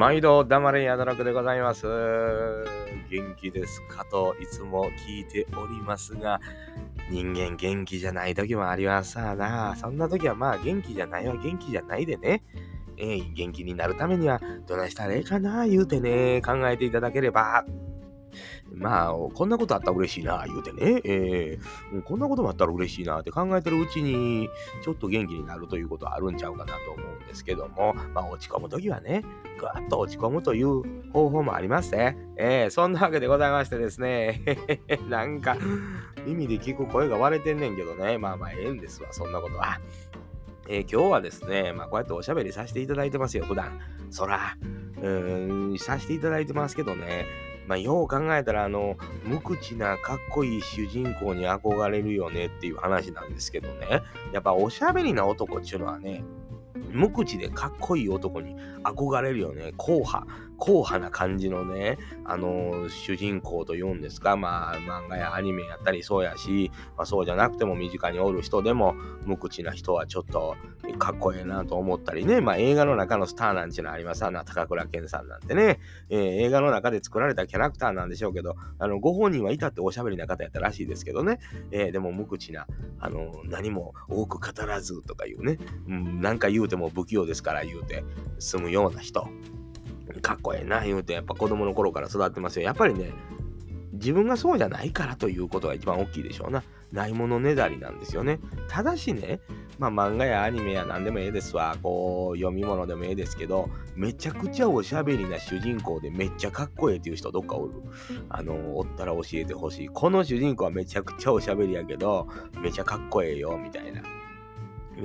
毎度黙れやだらくでございます。元気ですかといつも聞いておりますが、人間元気じゃない時もありますわな。そんな時はまあ元気じゃないは元気じゃないでね。えー、元気になるためにはどないしたらええかな言うてね、考えていただければまあ、こんなことあったら嬉しいな、言うてね、えー、こんなこともあったら嬉しいなって考えてるうちに、ちょっと元気になるということはあるんちゃうかなと思うんですけども、まあ、落ち込むときはね、ぐわっと落ち込むという方法もありますね。えー、そんなわけでございましてですね、なんか、耳で聞く声が割れてんねんけどね、まあまあ、ええんですわ、そんなことは。えー、今日はですね、まあ、こうやっておしゃべりさせていただいてますよ、普段。そら、うーん、させていただいてますけどね、まあ、よう考えたら、あの、無口なかっこいい主人公に憧れるよねっていう話なんですけどね。やっぱおしゃべりな男っていうのはね、無口でかっこいい男に憧れるよね。硬派。硬派な感じのね、あの、主人公と言うんですか、まあ、漫画やアニメやったりそうやし、まあ、そうじゃなくても身近におる人でも、無口な人はちょっとかっこええなと思ったりね、まあ、映画の中のスターなんちゅうのありますわな、高倉健さんなんてね、えー、映画の中で作られたキャラクターなんでしょうけど、あの、ご本人はいたっておしゃべりな方やったらしいですけどね、えー、でも無口な、あの、何も多く語らずとかいうね、うん、なんか言うても不器用ですから言うて済むような人。かっこええな言うてやっぱ子供の頃から育ってますよ。やっぱりね、自分がそうじゃないからということが一番大きいでしょうな。ないものねだりなんですよね。ただしね、まあ漫画やアニメや何でもええですわ、こう読み物でもええですけど、めちゃくちゃおしゃべりな主人公でめっちゃかっこええっていう人どっかおる。あの、おったら教えてほしい。この主人公はめちゃくちゃおしゃべりやけど、めちゃかっこええよ、みたいな。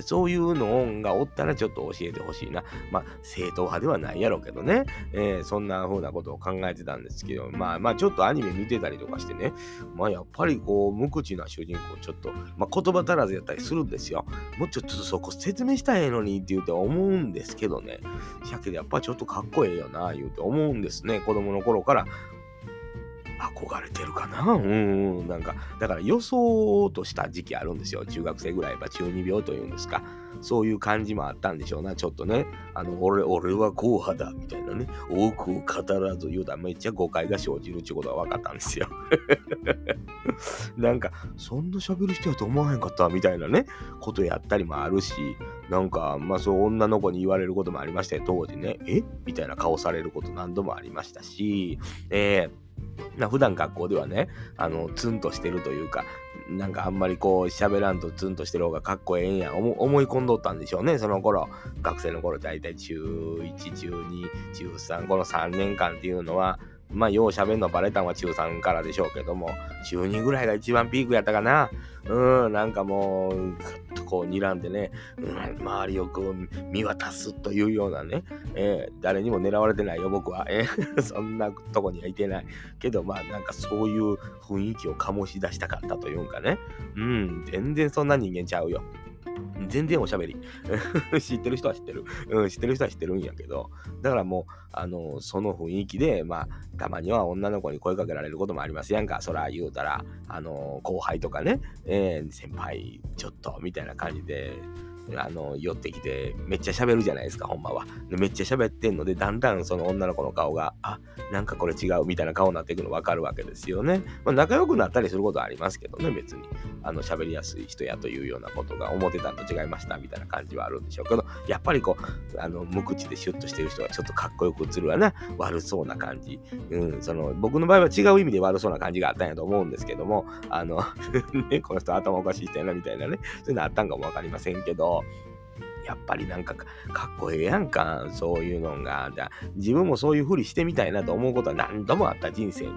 そういうのがおったらちょっと教えてほしいな。まあ、正統派ではないやろうけどね。えー、そんな風なことを考えてたんですけど、まあまあ、ちょっとアニメ見てたりとかしてね、まあやっぱりこう、無口な主人公、ちょっと、まあ言葉足らずやったりするんですよ。もうちょっとそこ説明したらええのにって言うて思うんですけどね。鮭でやっぱちょっとかっこええよな、言うて思うんですね。子供の頃から憧れてるかなうん、なんか、だから予想とした時期あるんですよ。中学生ぐらい、は中二病というんですか。そういう感じもあったんでしょうな、ちょっとね。あの、俺、俺は硬派だ、みたいなね。多く語らず言うたらめっちゃ誤解が生じるってことが分かったんですよ。なんか、そんな喋る人やと思わへんかった、みたいなね、ことやったりもあるし、なんか、まあそう女の子に言われることもありましたよ、当時ね。え？みたいな顔されること何度もありましたし、えー、普段学校ではね、あの、ツンとしてるというか、なんかあんまりこう喋らんとツンとしてる方がかっこええんや思い込んどったんでしょうね、その頃。学生の頃大体中1、中2、中3、この3年間っていうのは、まあ、よう喋るのバレたんは中3からでしょうけども、中2ぐらいが一番ピークやったかな。うん、なんかもう、こう睨んでね、うん、周りをこう見渡すというようなね、えー、誰にも狙われてないよ、僕は。えー、そんなとこにはいてない。けど、まあ、なんかそういう雰囲気を醸し出したかったというかね。うん、全然そんな人間ちゃうよ。全然おしゃべり。知ってる人は知ってる。うん、知ってる人は知ってるんやけど、だからもう、あの、その雰囲気で、まあ、たまには女の子に声かけられることもありますやんか。そら言うたら、あの、後輩とかね、えー、先輩、ちょっと、みたいな感じで、あの、寄ってきて、めっちゃ喋るじゃないですか、ほんまは。めっちゃ喋ってんので、だんだんその女の子の顔が、あ、なんかこれ違うみたいな顔になっていくの分かるわけですよね。まあ、仲良くなったりすることはありますけどね、別に。あの、喋りやすい人やというようなことが思ってたんと違いましたみたいな感じはあるんでしょうけど、やっぱりこう、あの、無口でシュッとしてる人はちょっとかっこよく映るわな、悪そうな感じ。うん、その、僕の場合は違う意味で悪そうな感じがあったんやと思うんですけども、あの ね、この人頭おかしい人やなみたいなね、そういうのあったんかもわかりませんけど、やっぱりなんかかっこええやんか、そういうのが。自分もそういうふりしてみたいなと思うことは何度もあった人生に、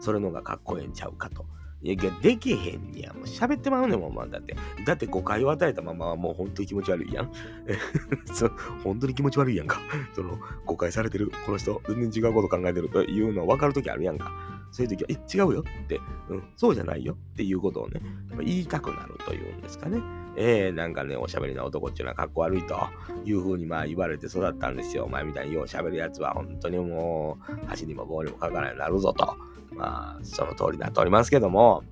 それのがかっこええんちゃうかと。いや、できへんにや。もう喋ってまうねんもん、まあ、だって。だって誤解を与えたままはもう本当に気持ち悪いやん。そ本当に気持ち悪いやんか。その、誤解されてる、この人、全然違うこと考えてるというのは分かるときあるやんか。そういう時は、え、違うよって、うん、そうじゃないよっていうことをね、やっぱ言いたくなるというんですかね。えー、なんかね、おしゃべりな男っていうのはかっこ悪いというふうにまあ言われて育ったんですよ。お前みたいにようしゃべるやつは本当にもう、箸にも棒にもかからないようになるぞと。まあ、その通りになっておりますけども、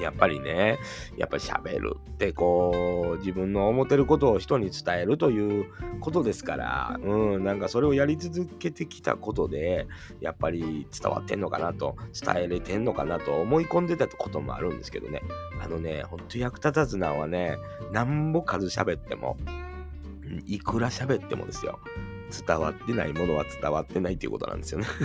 やっぱりね、やっぱり喋るってこう、自分の思ってることを人に伝えるということですから、うん、なんかそれをやり続けてきたことで、やっぱり伝わってんのかなと、伝えれてんのかなと思い込んでたこともあるんですけどね、あのね、ほんと役立たずなんはね、なんぼ数喋っても、いくら喋ってもですよ、伝わってないものは伝わってないっていうことなんですよね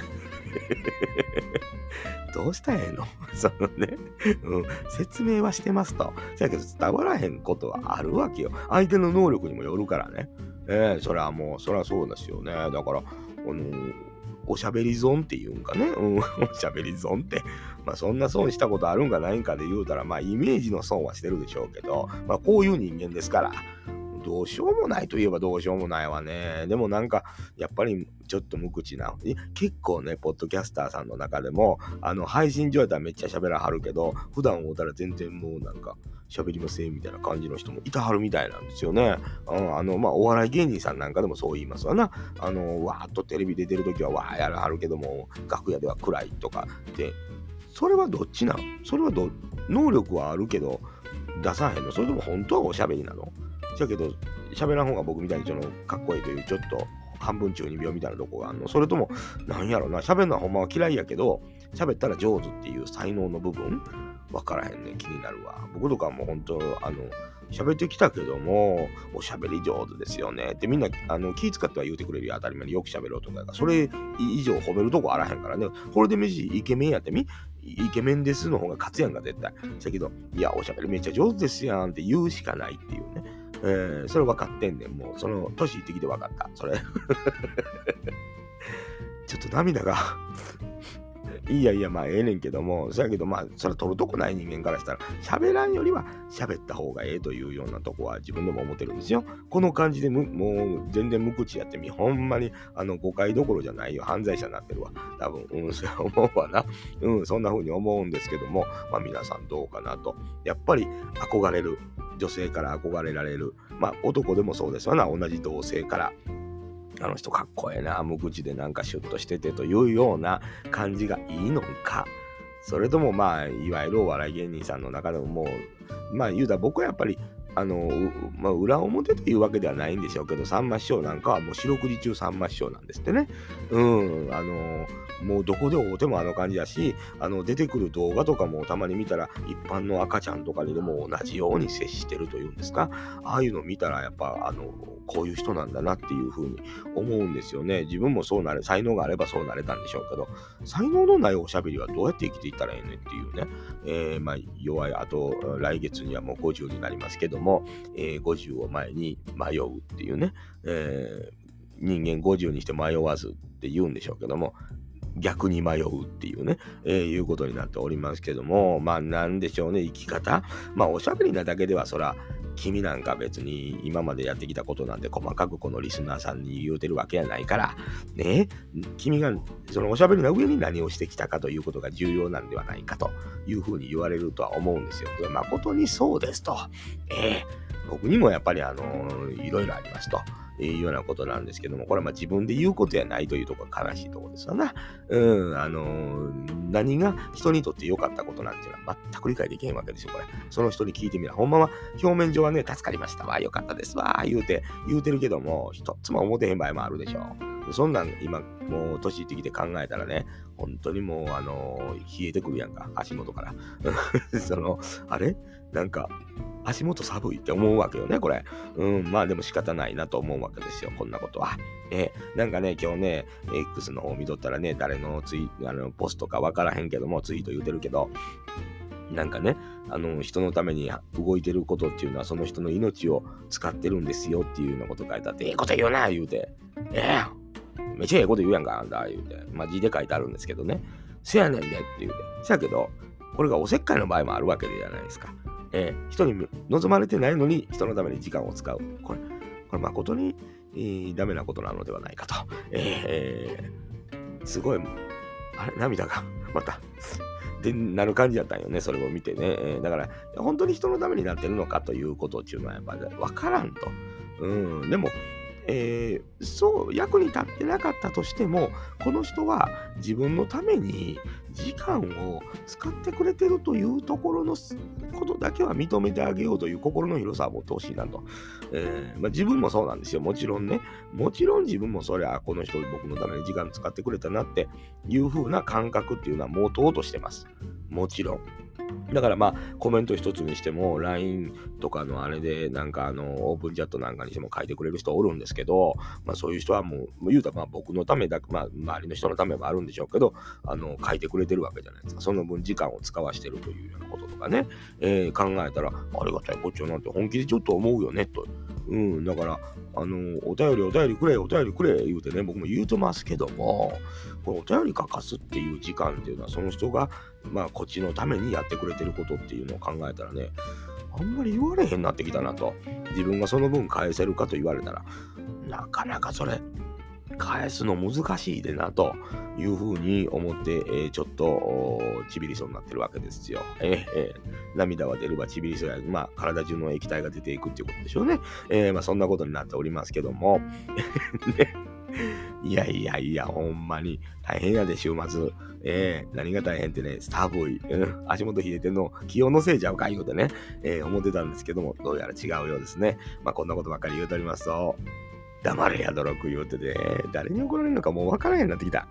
どうしたらええの？そのね、うん、説明はしてますと。せやけど伝わらへんことはあるわけよ。相手の能力にもよるからね。ええー、それはもう、それはそうですよね。だから、あのおしゃべり損って言うんかね。うん、おしゃべり損って。まあそんな損したことあるんかないんかで言うたら、まあイメージの損はしてるでしょうけど、まあこういう人間ですから、どうしようもないといえばどうしようもないわね。でもなんか、やっぱりちょっと無口な。結構ね、ポッドキャスターさんの中でも、あの、配信上やったらめっちゃ喋らはるけど、普段会うたら全然もうなんか、喋りませんみたいな感じの人もいたはるみたいなんですよね。うん、あの、まあ、お笑い芸人さんなんかでもそう言いますわな。あの、わーっとテレビ出てる時はわーやらはるけども、楽屋では暗いとかで、それはどっちなん？それはど、能力はあるけど、出さへんの？それとも本当はおしゃべりなの？だけど、喋らん方が僕みたいにちょっとかっこいいという、ちょっと半分中二病みたいなとこがあるの。それとも、なんやろな、喋るのはほんまは嫌いやけど、喋ったら上手っていう才能の部分、わからへんね気になるわ。僕とかも本当、あの、喋ってきたけども、おしゃべり上手ですよねってみんなあの気使っては言うてくれるよ、当たり前によく喋ろうとか、それ以上褒めるとこあらへんからね。これで飯イケメンやってみイケメンですの方が勝つやんか、絶対。だけど、いや、おしゃべりめっちゃ上手ですやんって言うしかないっていうね。えー、それ分かってんねん。もう、その、年いってきて分かった。それ。ちょっと涙がいやいや、まあええねんけども、そやけどまあ、それ取るとこない人間からしたら、喋らんよりは喋った方がええというようなとこは自分でも思ってるんですよ。この感じでもう全然無口やってみ、ほんまにあの誤解どころじゃないよ。犯罪者になってるわ。多分、うん、そう思うわな。うん、そんな風に思うんですけども、まあ皆さんどうかなと。やっぱり憧れる。女性から憧れられる。まあ男でもそうですわな。同じ同性からあの人かっこええな、無口でなんかシュッとしててというような感じがいいのか、それともまあ、いわゆるお笑い芸人さんの中でももう、まあ言うたら僕はやっぱりあの、まあ、裏表というわけではないんでしょうけど、さんま師匠なんかはもう四六時中さんま師匠なんですってね。うん、あの、もうどこで会うてもあの感じだし、あの、出てくる動画とかもたまに見たら、一般の赤ちゃんとかにでも同じように接してるというんですか、ああいうの見たらやっぱ、あの、こういう人なんだなっていうふうに思うんですよね。自分もそうなれ、才能があればそうなれたんでしょうけど、才能のないおしゃべりはどうやって生きていったらええねっていうね。えー、まあ、弱い、あと、来月にはもう50になりますけども、もえー、50を前に迷うっていうね、えー、人間50にして迷わずって言うんでしょうけども、逆に迷うっていうね、えー、いうことになっておりますけども、まあなんでしょうね、生き方。まあおしゃべりなだけではそら、君なんか別に今までやってきたことなんて細かくこのリスナーさんに言うてるわけやないから、ね、君がそのおしゃべりの上に何をしてきたかということが重要なんではないかというふうに言われるとは思うんですよ。誠にそうですと。えー、僕にもやっぱりあのいろいろありますと。いうようなことなんですけども、これはまあ自分で言うことやないというところが悲しいところですよな。うん、あのー、何が人にとって良かったことなんていうのは全く理解できへんわけですよ、これ。その人に聞いてみる。ほんまは表面上はね、助かりましたわ、良かったですわ、言うて、言うてるけども、一つも思てへん場合もあるでしょう。そんなん今、もう年いってきて考えたらね、本当にもう、あのー、冷えてくるやんか、足元から。その、あれ？なんか、足元寒いって思うわけよね、これ。うん、まあでも仕方ないなと思うわけですよ、こんなことは。えなんかね、今日ね、X の方見とったらね、誰のツイあのポストかわからへんけども、ツイート言うてるけど、なんかね、あの、人のために動いてることっていうのは、その人の命を使ってるんですよっていうようなこと書いてあって、ええこと言うな、言うて。ええー、めっちゃええこと言うやんか、あんた、言うて。まあ字で書いてあるんですけどね。せやねんでって言うて。せやけど、これがおせっかいの場合もあるわけじゃないですか。えー、人に望まれてないのに人のために時間を使う。これ、これ誠に、えー、ダメなことなのではないかと。えー、すごい、あれ、涙が、また、で、なる感じだったんよね、それを見てね。えー、だから、本当に人のためになってるのかということっていうのは、やっぱり分からんと。うん、でも、えー、そう役に立ってなかったとしてもこの人は自分のために時間を使ってくれてるというところのことだけは認めてあげようという心の広さを持ってほしいなと、えー、まあ、自分もそうなんですよ。もちろんね。もちろん自分もそりゃこの人僕のために時間使ってくれたなっていう風な感覚っていうのは持とうとしてます。もちろん。だからまあコメント一つにしても LINE とかのあれでなんかあのオープンチャットなんかにしても書いてくれる人おるんですけど、まあそういう人はもう言うたらまあ僕のためだけ、まあ周りの人のためもあるんでしょうけど、あの書いてくれてるわけじゃないですか。その分時間を使わしてるというようなこととかね、えー、考えたらありがたいこっちゃなんて本気でちょっと思うよねと。うん、だから、あの、お便りお便りくれ、お便りくれ言うてね、僕も言うとますけども、このお便り書かすっていう時間っていうのは、その人がまあ、こっちのためにやってくれてることっていうのを考えたらね、あんまり言われへんなってきたなと。自分がその分返せるかと言われたら、なかなかそれ、返すの難しいでなというふうに思って、えー、ちょっとちびりそうになってるわけですよ。えーえー、涙は出るばちびりそうや、まあ、体中の液体が出ていくっていうことでしょうね。えー、まあ、そんなことになっておりますけども、ね、いやいやいや、ほんまに大変やで、週末。えー、何が大変ってね、寒い、うん、足元冷えてんの、気温のせいちゃうか言うてね、えー、思ってたんですけども、どうやら違うようですね。まあ、こんなことばっかり言うとおりますと、黙れや、泥く言うてて、誰に怒られるのかもう分からへんなってきた。